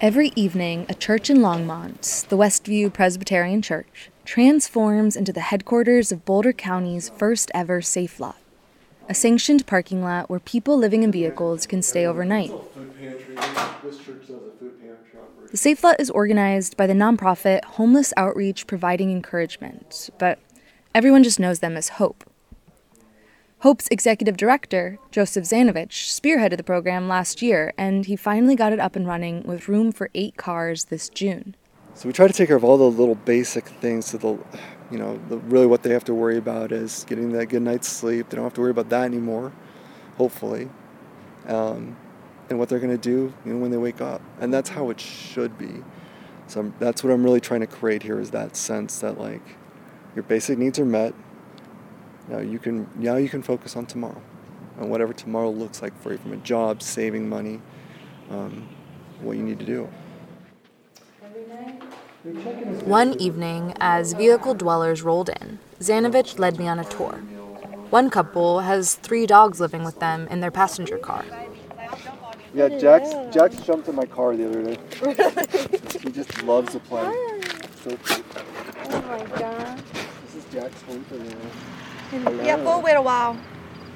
Every evening, a church in Longmont, the Westview Presbyterian Church, transforms into the headquarters of Boulder County's first ever Safe Lot, a sanctioned parking lot where people living in vehicles can stay overnight. The Safe Lot is organized by the nonprofit Homeless Outreach Providing Encouragement, but everyone just knows them as HOPE. Hope's executive director, Joseph Zanovich, spearheaded the program last year, and he finally got it up and running with room for eight cars this June. So we try to take care of all the little basic things. So the, you know, the, really what they have to worry about is getting that good night's sleep. They don't have to worry about that anymore, hopefully, um, and what they're going to do, you know, when they wake up. And that's how it should be. So I'm, that's what I'm really trying to create here is that sense that like your basic needs are met now you can now you can focus on tomorrow, on whatever tomorrow looks like for you, from a job, saving money, um, what you need to do. One evening, as vehicle dwellers rolled in, Zanovich led me on a tour. One couple has three dogs living with them in their passenger car. Yeah, Jax Jax jumped in my car the other day. he just loves to play. So cute. Oh my god. This is Jax sleeping now. Yeah, for a while.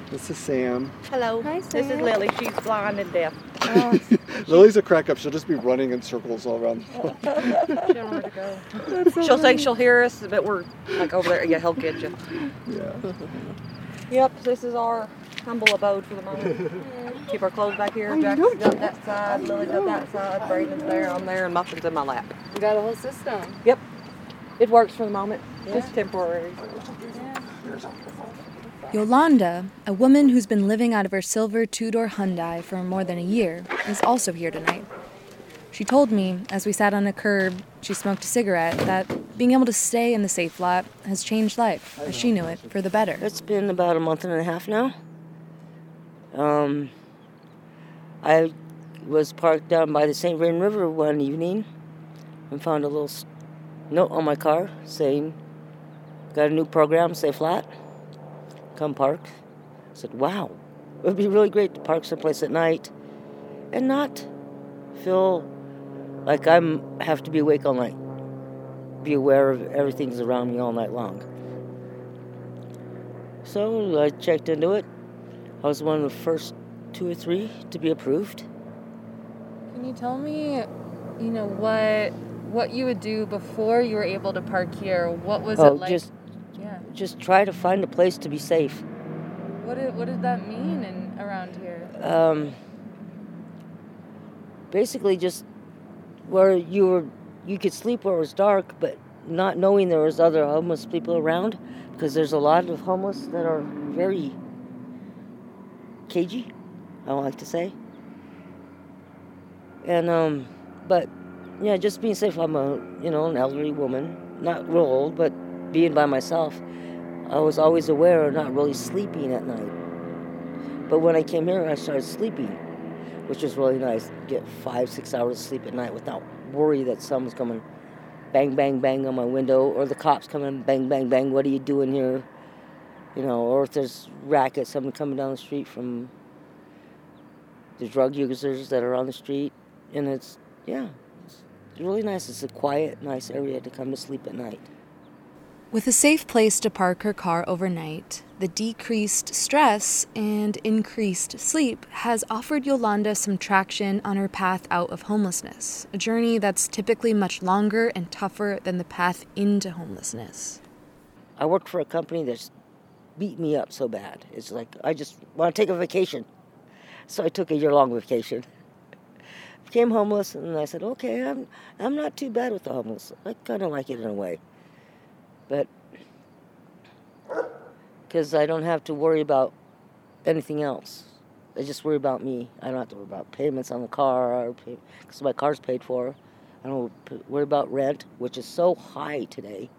This is Sam. Hello. Hi, This is Lily. She's blind and deaf. Oh. Lily's a crack up. She'll just be running in circles all around. She don't know where to go. She'll think she'll hear us, but we're like over there. Yeah, he'll get you. yeah. Yep, this is our humble abode for the moment. Keep our clothes back here. Jackson's up that side, Lily's up that side, Braden's there, I'm there, and Muffin's in my lap. You got a whole system. Yep. It works for the moment. Just temporary. Yolanda, a woman who's been living out of her silver two door Hyundai for more than a year, is also here tonight. She told me, as we sat on a curb, she smoked a cigarette, that being able to stay in the safe lot has changed life, as she knew it, for the better. It's been about a month and a half now. Um, I was parked down by the St. Vrain River one evening and found a little note on my car saying, Got a new program, Safe Lot. Come park. I said, Wow, it would be really great to park someplace at night and not feel like I'm have to be awake all night. Be aware of everything's around me all night long. So I checked into it. I was one of the first two or three to be approved. Can you tell me, you know, what what you would do before you were able to park here? What was oh, it like? just. Just try to find a place to be safe. What did, what did that mean in, around here? Um, basically, just where you were, you could sleep where it was dark, but not knowing there was other homeless people around, because there's a lot of homeless that are very cagey. I like to say. And um, but yeah, just being safe. I'm a you know an elderly woman, not real old, but being by myself, I was always aware of not really sleeping at night. But when I came here, I started sleeping, which was really nice. Get five, six hours of sleep at night without worry that someone's coming, bang, bang, bang on my window, or the cops coming, bang, bang, bang. What are you doing here? You know, or if there's racket, someone coming down the street from the drug users that are on the street, and it's yeah, it's really nice. It's a quiet, nice area to come to sleep at night. With a safe place to park her car overnight, the decreased stress and increased sleep has offered Yolanda some traction on her path out of homelessness, a journey that's typically much longer and tougher than the path into homelessness. I worked for a company that's beat me up so bad. It's like I just want to take a vacation. So I took a year long vacation. Became homeless and I said, okay, I'm I'm not too bad with the homeless. I kind of like it in a way. But because I don't have to worry about anything else. I just worry about me. I don't have to worry about payments on the car because my car's paid for. I don't worry about rent, which is so high today.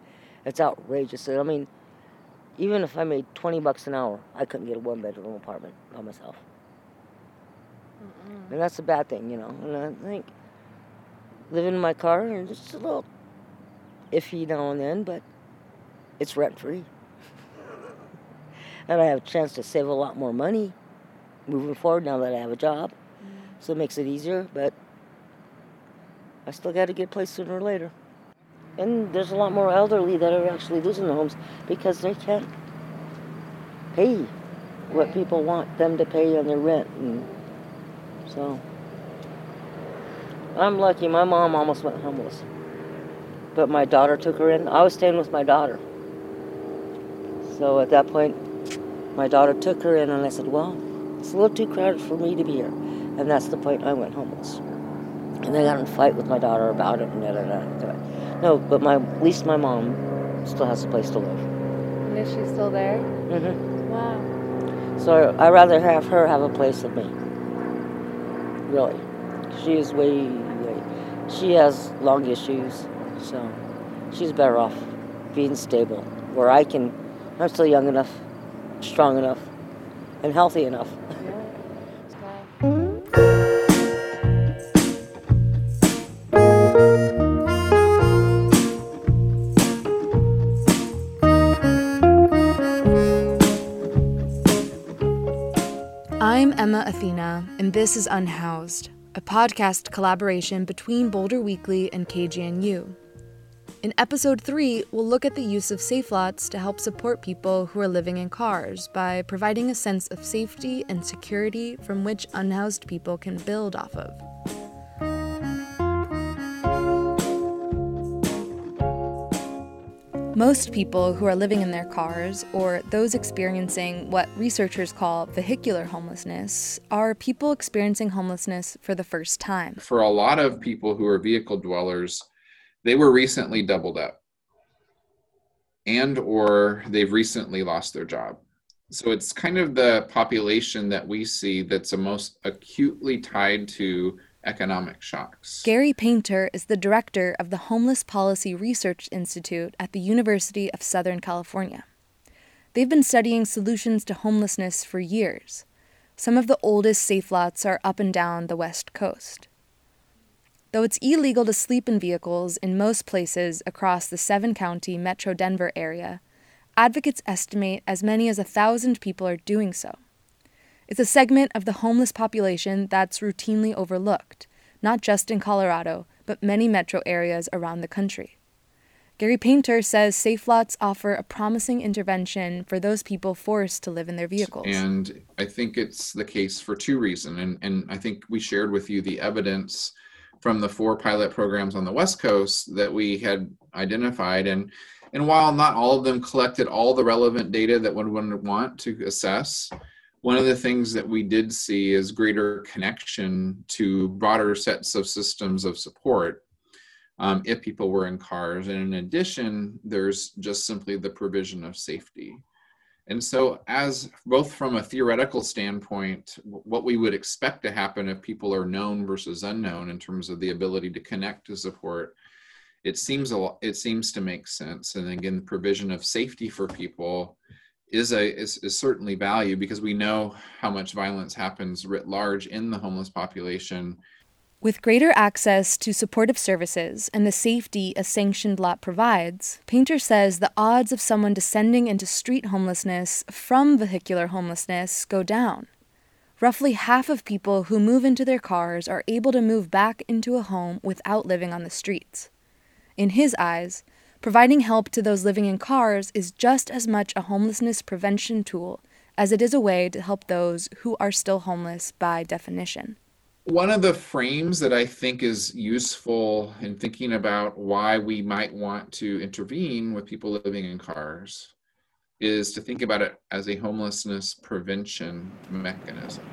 It's outrageous. I mean, even if I made 20 bucks an hour, I couldn't get a one bedroom apartment by myself. And that's a bad thing, you know. And I think living in my car is just a little iffy now and then, but it's rent free. and I have a chance to save a lot more money moving forward now that I have a job. Mm. So it makes it easier, but I still got to get a place sooner or later. And there's a lot more elderly that are actually losing their homes because they can't pay what people want them to pay on their rent. And so I'm lucky. My mom almost went homeless. But my daughter took her in. I was staying with my daughter. So at that point, my daughter took her in, and I said, Well, it's a little too crowded for me to be here. And that's the point I went homeless. And I got in a fight with my daughter about it, and da, da, da, No, but my at least my mom still has a place to live. And is she still there? Mm-hmm. Wow. So I'd rather have her have a place than me. Really. She is way, way. She has lung issues, so she's better off being stable. Where I can, I'm still young enough, strong enough, and healthy enough. I'm Emma Athena, and this is Unhoused, a podcast collaboration between Boulder Weekly and KGNU. In episode 3, we'll look at the use of safe lots to help support people who are living in cars by providing a sense of safety and security from which unhoused people can build off of. Most people who are living in their cars, or those experiencing what researchers call vehicular homelessness, are people experiencing homelessness for the first time. For a lot of people who are vehicle dwellers, they were recently doubled up and or they've recently lost their job. So it's kind of the population that we see that's the most acutely tied to economic shocks. Gary Painter is the director of the Homeless Policy Research Institute at the University of Southern California. They've been studying solutions to homelessness for years. Some of the oldest safe lots are up and down the West Coast. Though it's illegal to sleep in vehicles in most places across the seven county metro Denver area, advocates estimate as many as a thousand people are doing so. It's a segment of the homeless population that's routinely overlooked, not just in Colorado, but many metro areas around the country. Gary Painter says safe lots offer a promising intervention for those people forced to live in their vehicles. And I think it's the case for two reasons. And, and I think we shared with you the evidence from the four pilot programs on the West Coast that we had identified. And, and while not all of them collected all the relevant data that one would want to assess, one of the things that we did see is greater connection to broader sets of systems of support um, if people were in cars. And in addition, there's just simply the provision of safety. And so, as both from a theoretical standpoint, what we would expect to happen if people are known versus unknown in terms of the ability to connect to support, it seems a lot, it seems to make sense. And again, the provision of safety for people is a is, is certainly value because we know how much violence happens writ large in the homeless population. With greater access to supportive services and the safety a sanctioned lot provides, Painter says the odds of someone descending into street homelessness from vehicular homelessness go down. Roughly half of people who move into their cars are able to move back into a home without living on the streets. In his eyes, Providing help to those living in cars is just as much a homelessness prevention tool as it is a way to help those who are still homeless by definition. One of the frames that I think is useful in thinking about why we might want to intervene with people living in cars is to think about it as a homelessness prevention mechanism.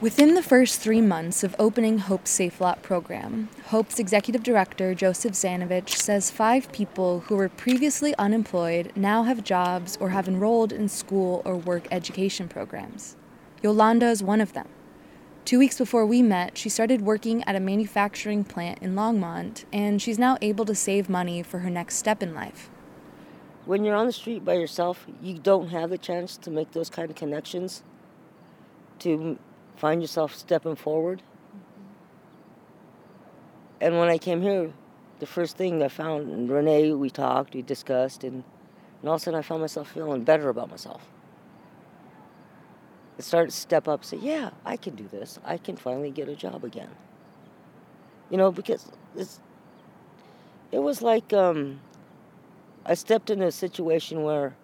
Within the first three months of opening Hope's Safe Lot program, Hope's executive director, Joseph Zanovich, says five people who were previously unemployed now have jobs or have enrolled in school or work education programs. Yolanda is one of them. Two weeks before we met, she started working at a manufacturing plant in Longmont, and she's now able to save money for her next step in life. When you're on the street by yourself, you don't have the chance to make those kind of connections to find yourself stepping forward. And when I came here, the first thing I found, and Renee, we talked, we discussed, and, and all of a sudden I found myself feeling better about myself. I started to step up say, yeah, I can do this. I can finally get a job again. You know, because it's, it was like um, I stepped into a situation where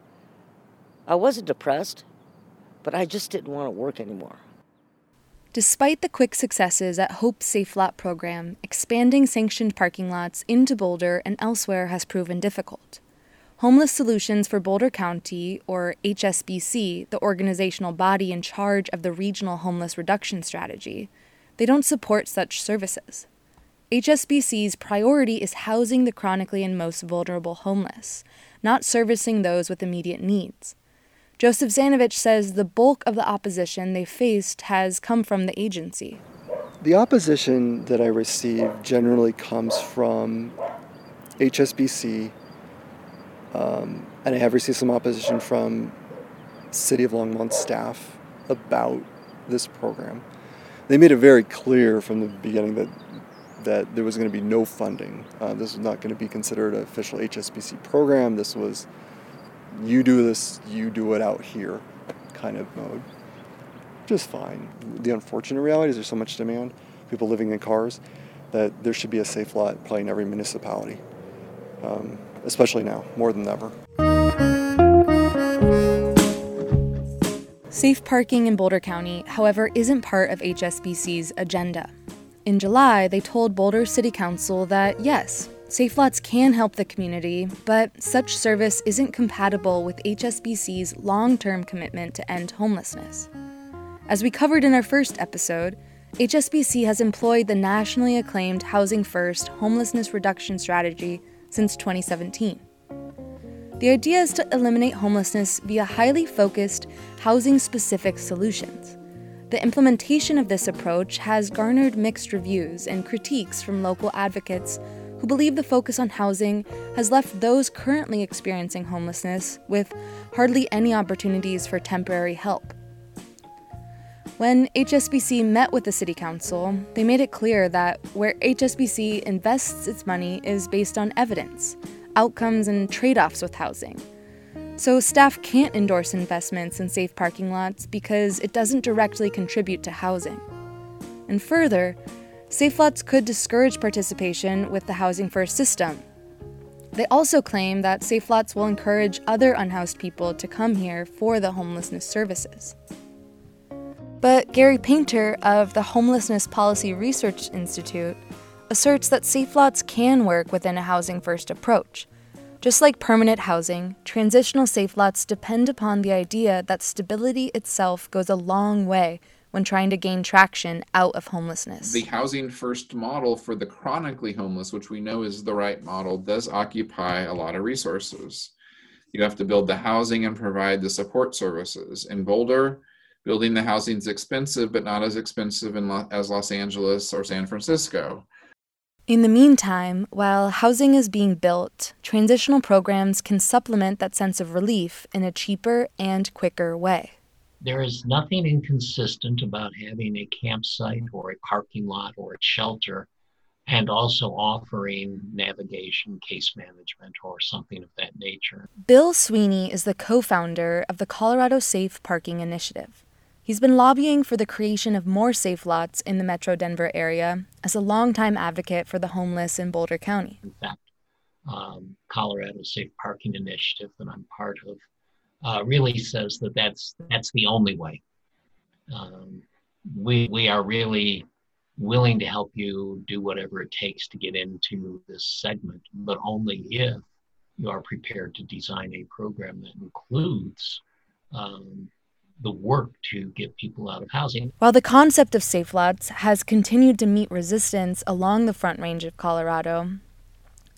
I wasn't depressed, but I just didn't want to work anymore. Despite the quick successes at Hope's Safe Lot program, expanding sanctioned parking lots into Boulder and elsewhere has proven difficult. Homeless Solutions for Boulder County, or HSBC, the organizational body in charge of the Regional Homeless Reduction Strategy, they don't support such services. HSBC's priority is housing the chronically and most vulnerable homeless, not servicing those with immediate needs. Joseph Zanovich says the bulk of the opposition they faced has come from the agency. The opposition that I receive generally comes from HSBC, um, and I have received some opposition from City of Longmont staff about this program. They made it very clear from the beginning that that there was going to be no funding. Uh, this was not going to be considered an official HSBC program. This was you do this, you do it out here kind of mode. Just fine. The unfortunate reality is there's so much demand, people living in cars, that there should be a safe lot probably in every municipality, um, especially now, more than ever. Safe parking in Boulder County, however, isn't part of HSBC's agenda. In July, they told Boulder City Council that yes, Safe Lots can help the community, but such service isn't compatible with HSBC's long term commitment to end homelessness. As we covered in our first episode, HSBC has employed the nationally acclaimed Housing First homelessness reduction strategy since 2017. The idea is to eliminate homelessness via highly focused, housing specific solutions. The implementation of this approach has garnered mixed reviews and critiques from local advocates who believe the focus on housing has left those currently experiencing homelessness with hardly any opportunities for temporary help. When HSBC met with the City Council, they made it clear that where HSBC invests its money is based on evidence, outcomes, and trade offs with housing. So, staff can't endorse investments in safe parking lots because it doesn't directly contribute to housing. And further, Safe lots could discourage participation with the Housing First system. They also claim that safe lots will encourage other unhoused people to come here for the homelessness services. But Gary Painter of the Homelessness Policy Research Institute asserts that safe lots can work within a housing first approach. Just like permanent housing, transitional safe lots depend upon the idea that stability itself goes a long way when trying to gain traction out of homelessness. The housing first model for the chronically homeless, which we know is the right model, does occupy a lot of resources. You have to build the housing and provide the support services. In Boulder, building the housing is expensive, but not as expensive in Lo- as Los Angeles or San Francisco. In the meantime, while housing is being built, transitional programs can supplement that sense of relief in a cheaper and quicker way. There is nothing inconsistent about having a campsite or a parking lot or a shelter and also offering navigation, case management, or something of that nature. Bill Sweeney is the co founder of the Colorado Safe Parking Initiative. He's been lobbying for the creation of more safe lots in the metro Denver area as a longtime advocate for the homeless in Boulder County. In fact, um, Colorado Safe Parking Initiative that I'm part of uh, really says that that's that's the only way. Um, we we are really willing to help you do whatever it takes to get into this segment, but only if you are prepared to design a program that includes um, the work to get people out of housing. While the concept of safe lots has continued to meet resistance along the Front Range of Colorado,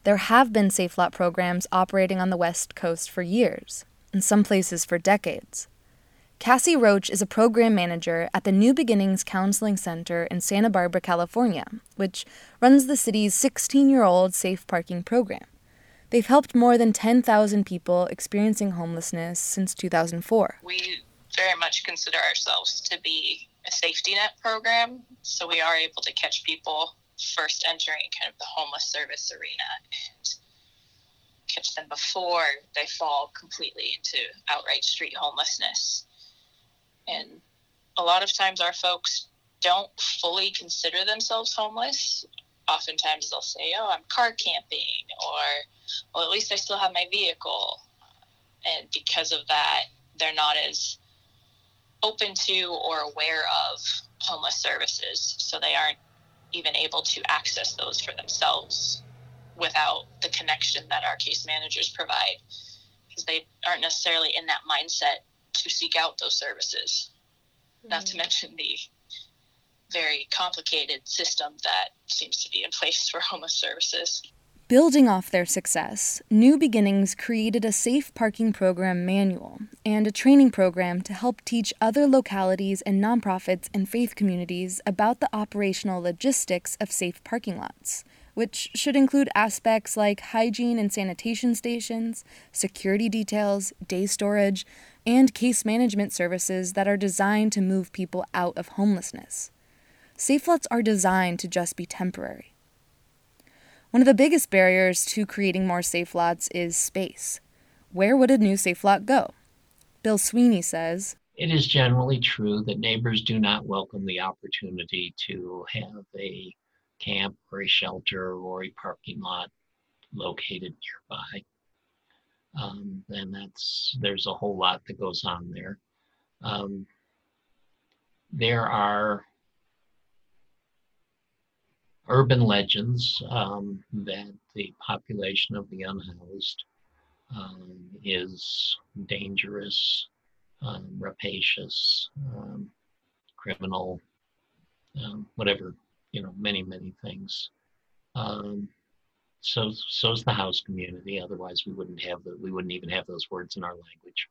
there have been safe lot programs operating on the West Coast for years in some places for decades. Cassie Roach is a program manager at the New Beginnings Counseling Center in Santa Barbara, California, which runs the city's 16 year old safe parking program. They've helped more than 10,000 people experiencing homelessness since 2004. We very much consider ourselves to be a safety net program, so we are able to catch people first entering kind of the homeless service arena and catch them before they fall completely into outright street homelessness. And a lot of times our folks don't fully consider themselves homeless. Oftentimes they'll say, "Oh, I'm car camping," or "Well, at least I still have my vehicle," and because of that, they're not as open to or aware of homeless services, so they aren't even able to access those for themselves without the connection that our case managers provide because they aren't necessarily in that mindset to seek out those services. Mm-hmm. Not to mm. mention the very complicated system that seems to be in place for homeless services. Building off their success, New Beginnings created a safe parking program manual and a training program to help teach other localities and nonprofits and faith communities about the operational logistics of safe parking lots, which should include aspects like hygiene and sanitation stations, security details, day storage, and case management services that are designed to move people out of homelessness. Safe lots are designed to just be temporary. One of the biggest barriers to creating more safe lots is space. Where would a new safe lot go? Bill Sweeney says It is generally true that neighbors do not welcome the opportunity to have a camp or a shelter or a parking lot located nearby. Um, and that's there's a whole lot that goes on there. Um, there are urban legends um, that the population of the unhoused um, is dangerous, um, rapacious, um, criminal, um, whatever, you know, many, many things. Um, so, is the house community. Otherwise, we wouldn't have the, we wouldn't even have those words in our language.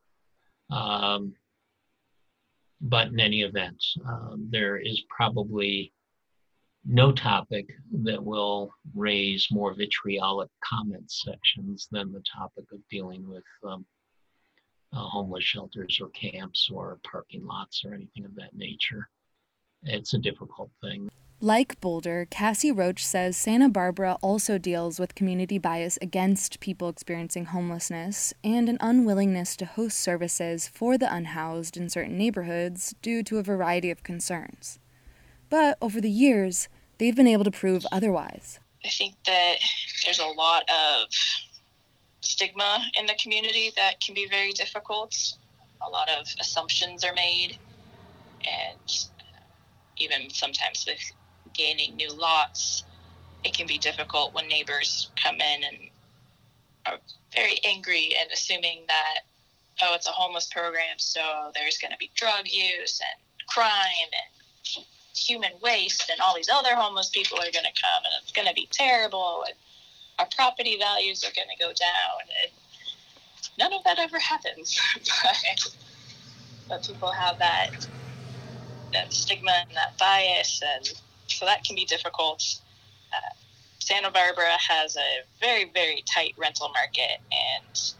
but in any event, there is probably no topic that will raise more vitriolic comment sections than the topic of dealing with um, uh, homeless shelters or camps or parking lots or anything of that nature. It's a difficult thing. Like Boulder, Cassie Roach says Santa Barbara also deals with community bias against people experiencing homelessness and an unwillingness to host services for the unhoused in certain neighborhoods due to a variety of concerns. But over the years, they've been able to prove otherwise. I think that there's a lot of stigma in the community that can be very difficult. A lot of assumptions are made, and even sometimes with gaining new lots, it can be difficult when neighbors come in and are very angry and assuming that, oh, it's a homeless program, so there's going to be drug use and crime and human waste and all these other homeless people are going to come and it's going to be terrible and our property values are going to go down and none of that ever happens. But, but people have that that stigma and that bias and so that can be difficult uh, santa barbara has a very very tight rental market and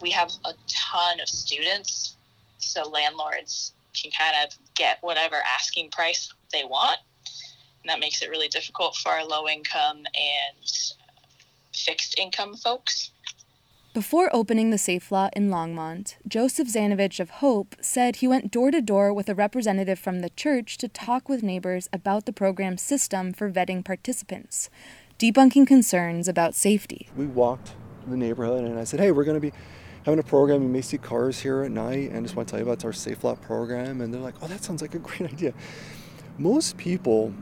we have a ton of students so landlords can kind of get whatever asking price they want. And that makes it really difficult for our low income and fixed income folks. Before opening the Safe Lot in Longmont, Joseph Zanovich of Hope said he went door to door with a representative from the church to talk with neighbors about the program's system for vetting participants, debunking concerns about safety. We walked the neighborhood and I said, hey, we're going to be having a program. You may see cars here at night, and just want to tell you about our Safe Lot program. And they're like, "Oh, that sounds like a great idea." Most people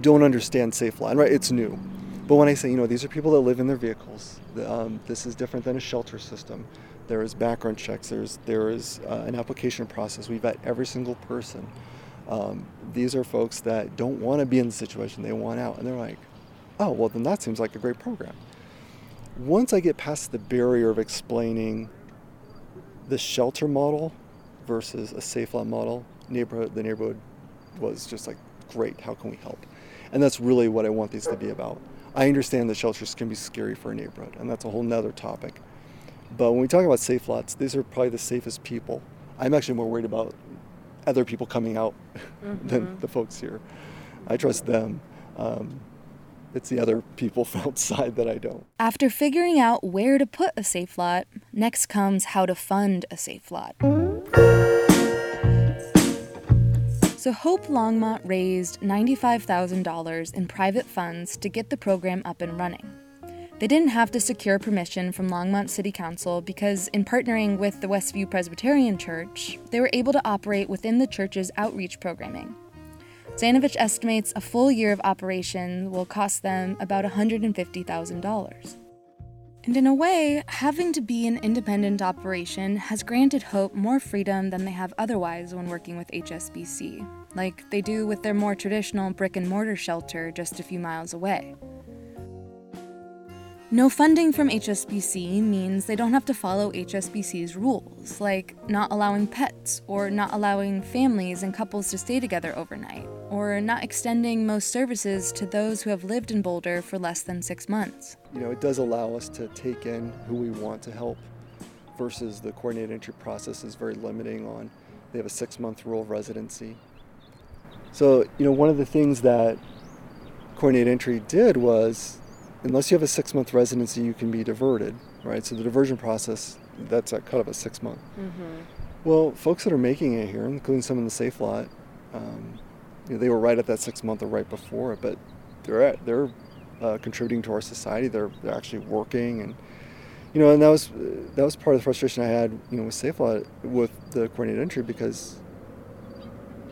don't understand Safe Lot, right? It's new, but when I say, you know, these are people that live in their vehicles. Um, this is different than a shelter system. There is background checks. There's there is uh, an application process. We vet every single person. Um, these are folks that don't want to be in the situation. They want out, and they're like, "Oh, well, then that seems like a great program." once I get past the barrier of explaining the shelter model versus a safe lot model, neighborhood the neighborhood was just like great. How can we help? And that's really what I want these to be about. I understand that shelters can be scary for a neighborhood, and that's a whole nother topic. But when we talk about safe lots, these are probably the safest people. I'm actually more worried about other people coming out mm-hmm. than the folks here. I trust them. Um, it's the other people from outside that I don't. After figuring out where to put a safe lot, next comes how to fund a safe lot. So Hope Longmont raised $95,000 in private funds to get the program up and running. They didn't have to secure permission from Longmont City Council because, in partnering with the Westview Presbyterian Church, they were able to operate within the church's outreach programming. Zanovich estimates a full year of operation will cost them about $150,000. And in a way, having to be an independent operation has granted Hope more freedom than they have otherwise when working with HSBC, like they do with their more traditional brick and mortar shelter just a few miles away. No funding from HSBC means they don't have to follow HSBC's rules, like not allowing pets, or not allowing families and couples to stay together overnight, or not extending most services to those who have lived in Boulder for less than six months. You know, it does allow us to take in who we want to help versus the coordinated entry process is very limiting on they have a six month rule of residency. So, you know, one of the things that coordinated entry did was unless you have a six month residency, you can be diverted, right? So the diversion process, that's a cut of a six month. Mm-hmm. Well, folks that are making it here, including some in the safe lot, um, you know, they were right at that six month or right before it, but they're at, they're uh, contributing to our society. They're they're actually working, and you know, and that was that was part of the frustration I had, you know, with safe lot with the coordinated entry because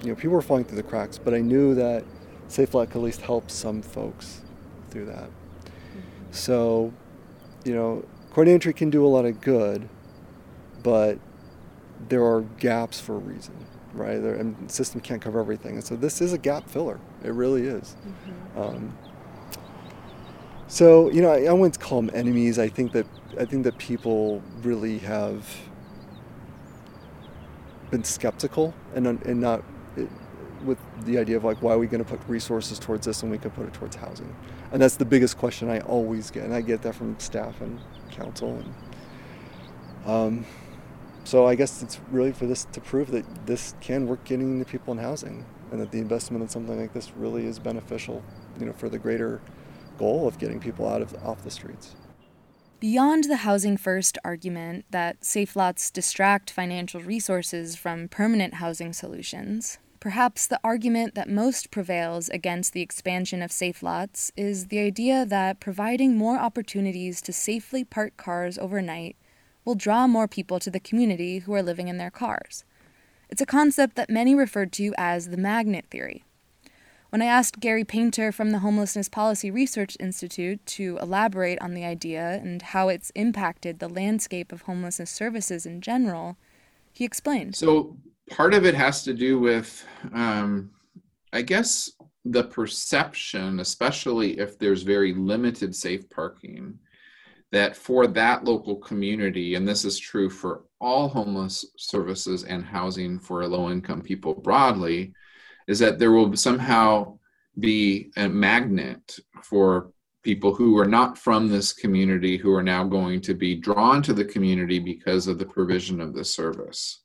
you know people were falling through the cracks, but I knew that safe lot could at least help some folks through that. So, you know, coordinated entry can do a lot of good, but there are gaps for a reason, right? And the system can't cover everything. And so this is a gap filler. It really is. Mm-hmm. Um, so, you know, I, I wouldn't call them enemies. I think that I think that people really have been skeptical and and not it, with the idea of like why are we going to put resources towards this when we could put it towards housing and that's the biggest question i always get and i get that from staff and council and um, so i guess it's really for this to prove that this can work getting into people in housing and that the investment in something like this really is beneficial you know for the greater goal of getting people out of off the streets. Beyond the housing first argument that safe lots distract financial resources from permanent housing solutions, Perhaps the argument that most prevails against the expansion of safe lots is the idea that providing more opportunities to safely park cars overnight will draw more people to the community who are living in their cars. It's a concept that many referred to as the magnet theory. When I asked Gary Painter from the Homelessness Policy Research Institute to elaborate on the idea and how it's impacted the landscape of homelessness services in general, he explained. So, part of it has to do with, um, I guess, the perception, especially if there's very limited safe parking, that for that local community, and this is true for all homeless services and housing for low income people broadly, is that there will somehow be a magnet for people who are not from this community who are now going to be drawn to the community because of the provision of the service.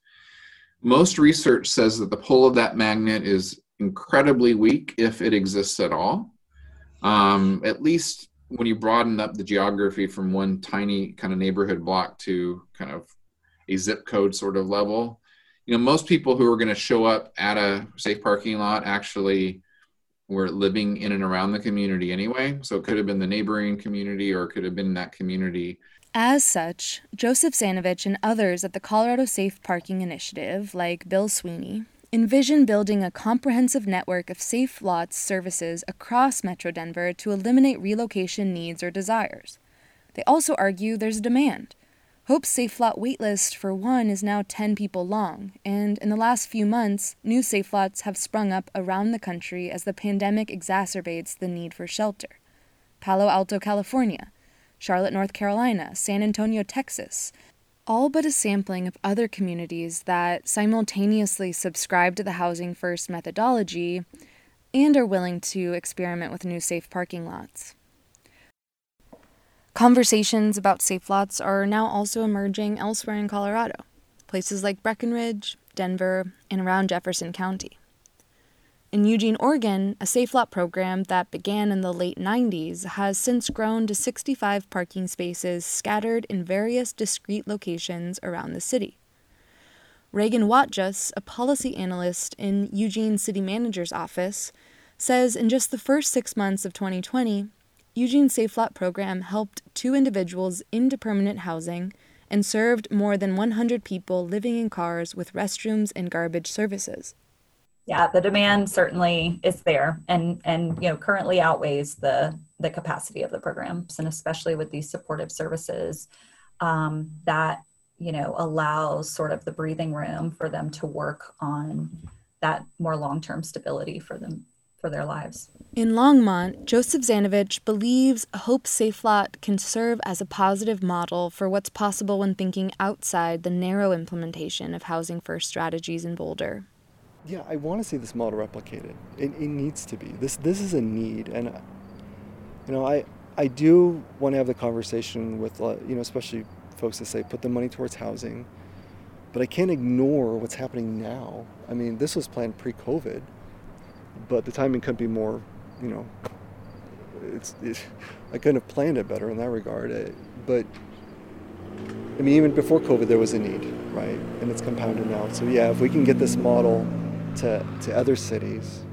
Most research says that the pull of that magnet is incredibly weak if it exists at all. Um, at least when you broaden up the geography from one tiny kind of neighborhood block to kind of a zip code sort of level, you know, most people who are going to show up at a safe parking lot actually were living in and around the community anyway. So it could have been the neighboring community or it could have been that community as such, Joseph Zanovich and others at the Colorado Safe Parking Initiative, like Bill Sweeney, envision building a comprehensive network of safe lots services across Metro Denver to eliminate relocation needs or desires. They also argue there's a demand. Hope's Safe Lot waitlist for one is now 10 people long, and in the last few months, new safe lots have sprung up around the country as the pandemic exacerbates the need for shelter. Palo Alto, California, Charlotte, North Carolina, San Antonio, Texas, all but a sampling of other communities that simultaneously subscribe to the housing first methodology and are willing to experiment with new safe parking lots. Conversations about safe lots are now also emerging elsewhere in Colorado, places like Breckenridge, Denver, and around Jefferson County. In Eugene, Oregon, a safe lot program that began in the late 90s has since grown to 65 parking spaces scattered in various discrete locations around the city. Reagan Watjus, a policy analyst in Eugene City Manager's office, says in just the first six months of 2020, Eugene Safe Lot program helped two individuals into permanent housing and served more than 100 people living in cars with restrooms and garbage services. Yeah, the demand certainly is there and and you know currently outweighs the the capacity of the programs and especially with these supportive services um, that you know allows sort of the breathing room for them to work on that more long-term stability for them for their lives. In Longmont, Joseph Zanovich believes Hope Safe Lot can serve as a positive model for what's possible when thinking outside the narrow implementation of housing first strategies in Boulder. Yeah, I want to see this model replicated. It, it needs to be. This this is a need, and you know, I I do want to have the conversation with uh, you know, especially folks that say put the money towards housing, but I can't ignore what's happening now. I mean, this was planned pre-COVID but the timing couldn't be more, you know, it's, it, I couldn't have planned it better in that regard. It, but I mean, even before COVID, there was a need, right? And it's compounded now. So yeah, if we can get this model to, to other cities,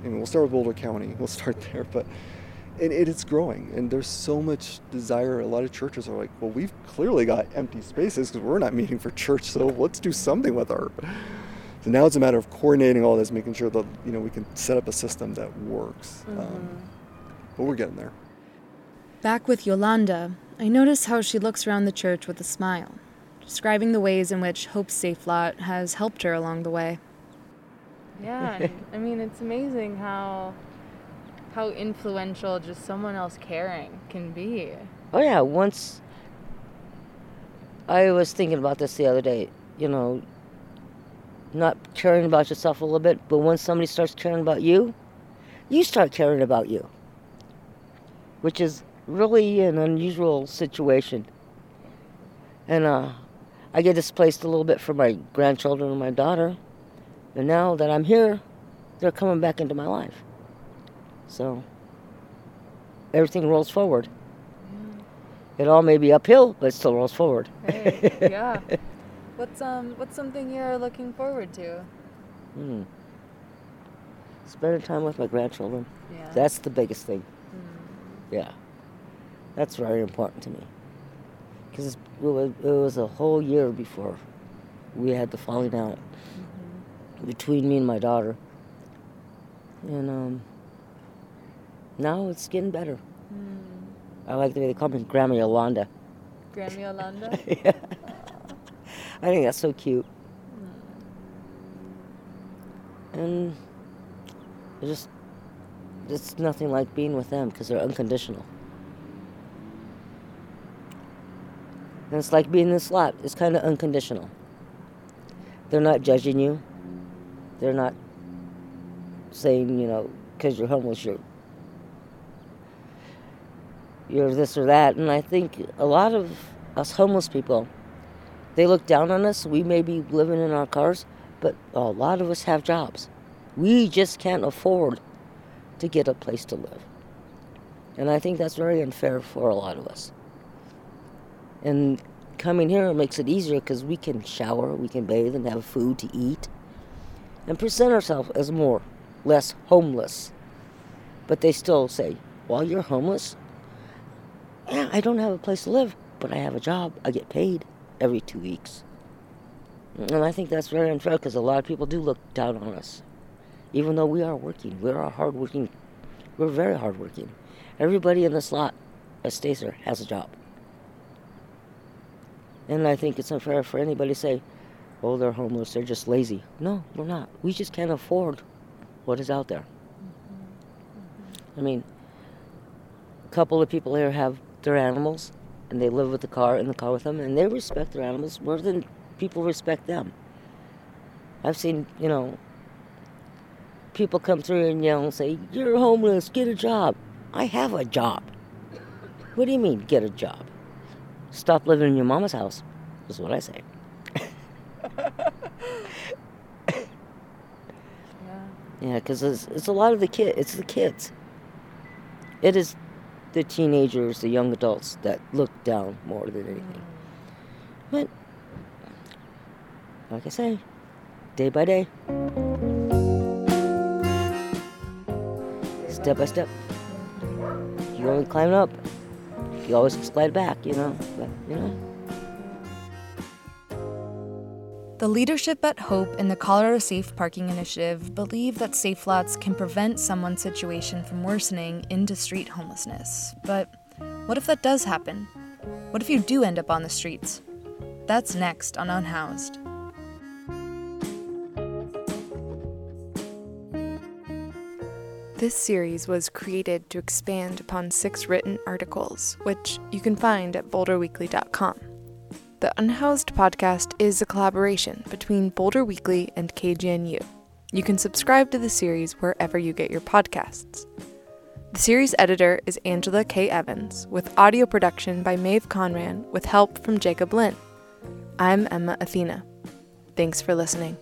I mean, we'll start with Boulder County. We'll start there, but and it, it's growing, and there's so much desire. A lot of churches are like, well, we've clearly got empty spaces because we're not meeting for church, so let's do something with our so now it's a matter of coordinating all this, making sure that you know we can set up a system that works. Um, mm-hmm. Um, but we're getting there. Back with Yolanda, I notice how she looks around the church with a smile, describing the ways in which Hope Safe Lot has helped her along the way. Yeah, I mean it's amazing how how influential just someone else caring can be. Oh yeah, once I was thinking about this the other day. You know, not caring about yourself a little bit, but when somebody starts caring about you, you start caring about you, which is really an unusual situation. And uh, I get displaced a little bit for my grandchildren and my daughter, and now that I'm here, they're coming back into my life. So everything rolls forward. It all may be uphill, but it still rolls forward. Hey, yeah. What's um what's something you're looking forward to? Hmm. Spending time with my grandchildren. Yeah. That's the biggest thing. Mm. Yeah. That's very important to me. Because it was a whole year before we had the falling out. Between me and my daughter. And um, now it's getting better. Mm. I like the way they call me Grandma Yolanda. Grandma Yolanda? yeah. I think that's so cute. And it's just, it's nothing like being with them because they're unconditional. And it's like being in this lot. It's kind of unconditional. They're not judging you. They're not saying, you know, because you're homeless, you're you're this or that. And I think a lot of us homeless people they look down on us. We may be living in our cars, but a lot of us have jobs. We just can't afford to get a place to live. And I think that's very unfair for a lot of us. And coming here makes it easier because we can shower, we can bathe, and have food to eat, and present ourselves as more, less homeless. But they still say, well, you're homeless? Yeah, I don't have a place to live, but I have a job, I get paid every two weeks. And I think that's very unfair because a lot of people do look down on us. Even though we are working, we're hardworking, we're very hardworking. Everybody in this lot that stays has a job. And I think it's unfair for anybody to say, oh, they're homeless, they're just lazy. No, we're not. We just can't afford what is out there. Mm-hmm. I mean, a couple of people here have their animals and they live with the car in the car with them, and they respect their animals more than people respect them. I've seen, you know, people come through and yell and say, "You're homeless. Get a job." I have a job. What do you mean, get a job? Stop living in your mama's house, is what I say. Yeah, because it's, it's a lot of the kid. It's the kids. It is the teenagers, the young adults that look down more than anything. But like I say, day by day, step by step. You only climb up, you always slide back, you know. But you know. The leadership at Hope and the Colorado Safe Parking Initiative believe that safe lots can prevent someone's situation from worsening into street homelessness. But what if that does happen? What if you do end up on the streets? That's next on Unhoused. This series was created to expand upon six written articles, which you can find at boulderweekly.com. The Unhoused podcast is a collaboration between Boulder Weekly and KGNU. You can subscribe to the series wherever you get your podcasts. The series editor is Angela K. Evans, with audio production by Maeve Conran, with help from Jacob Lynn. I'm Emma Athena. Thanks for listening.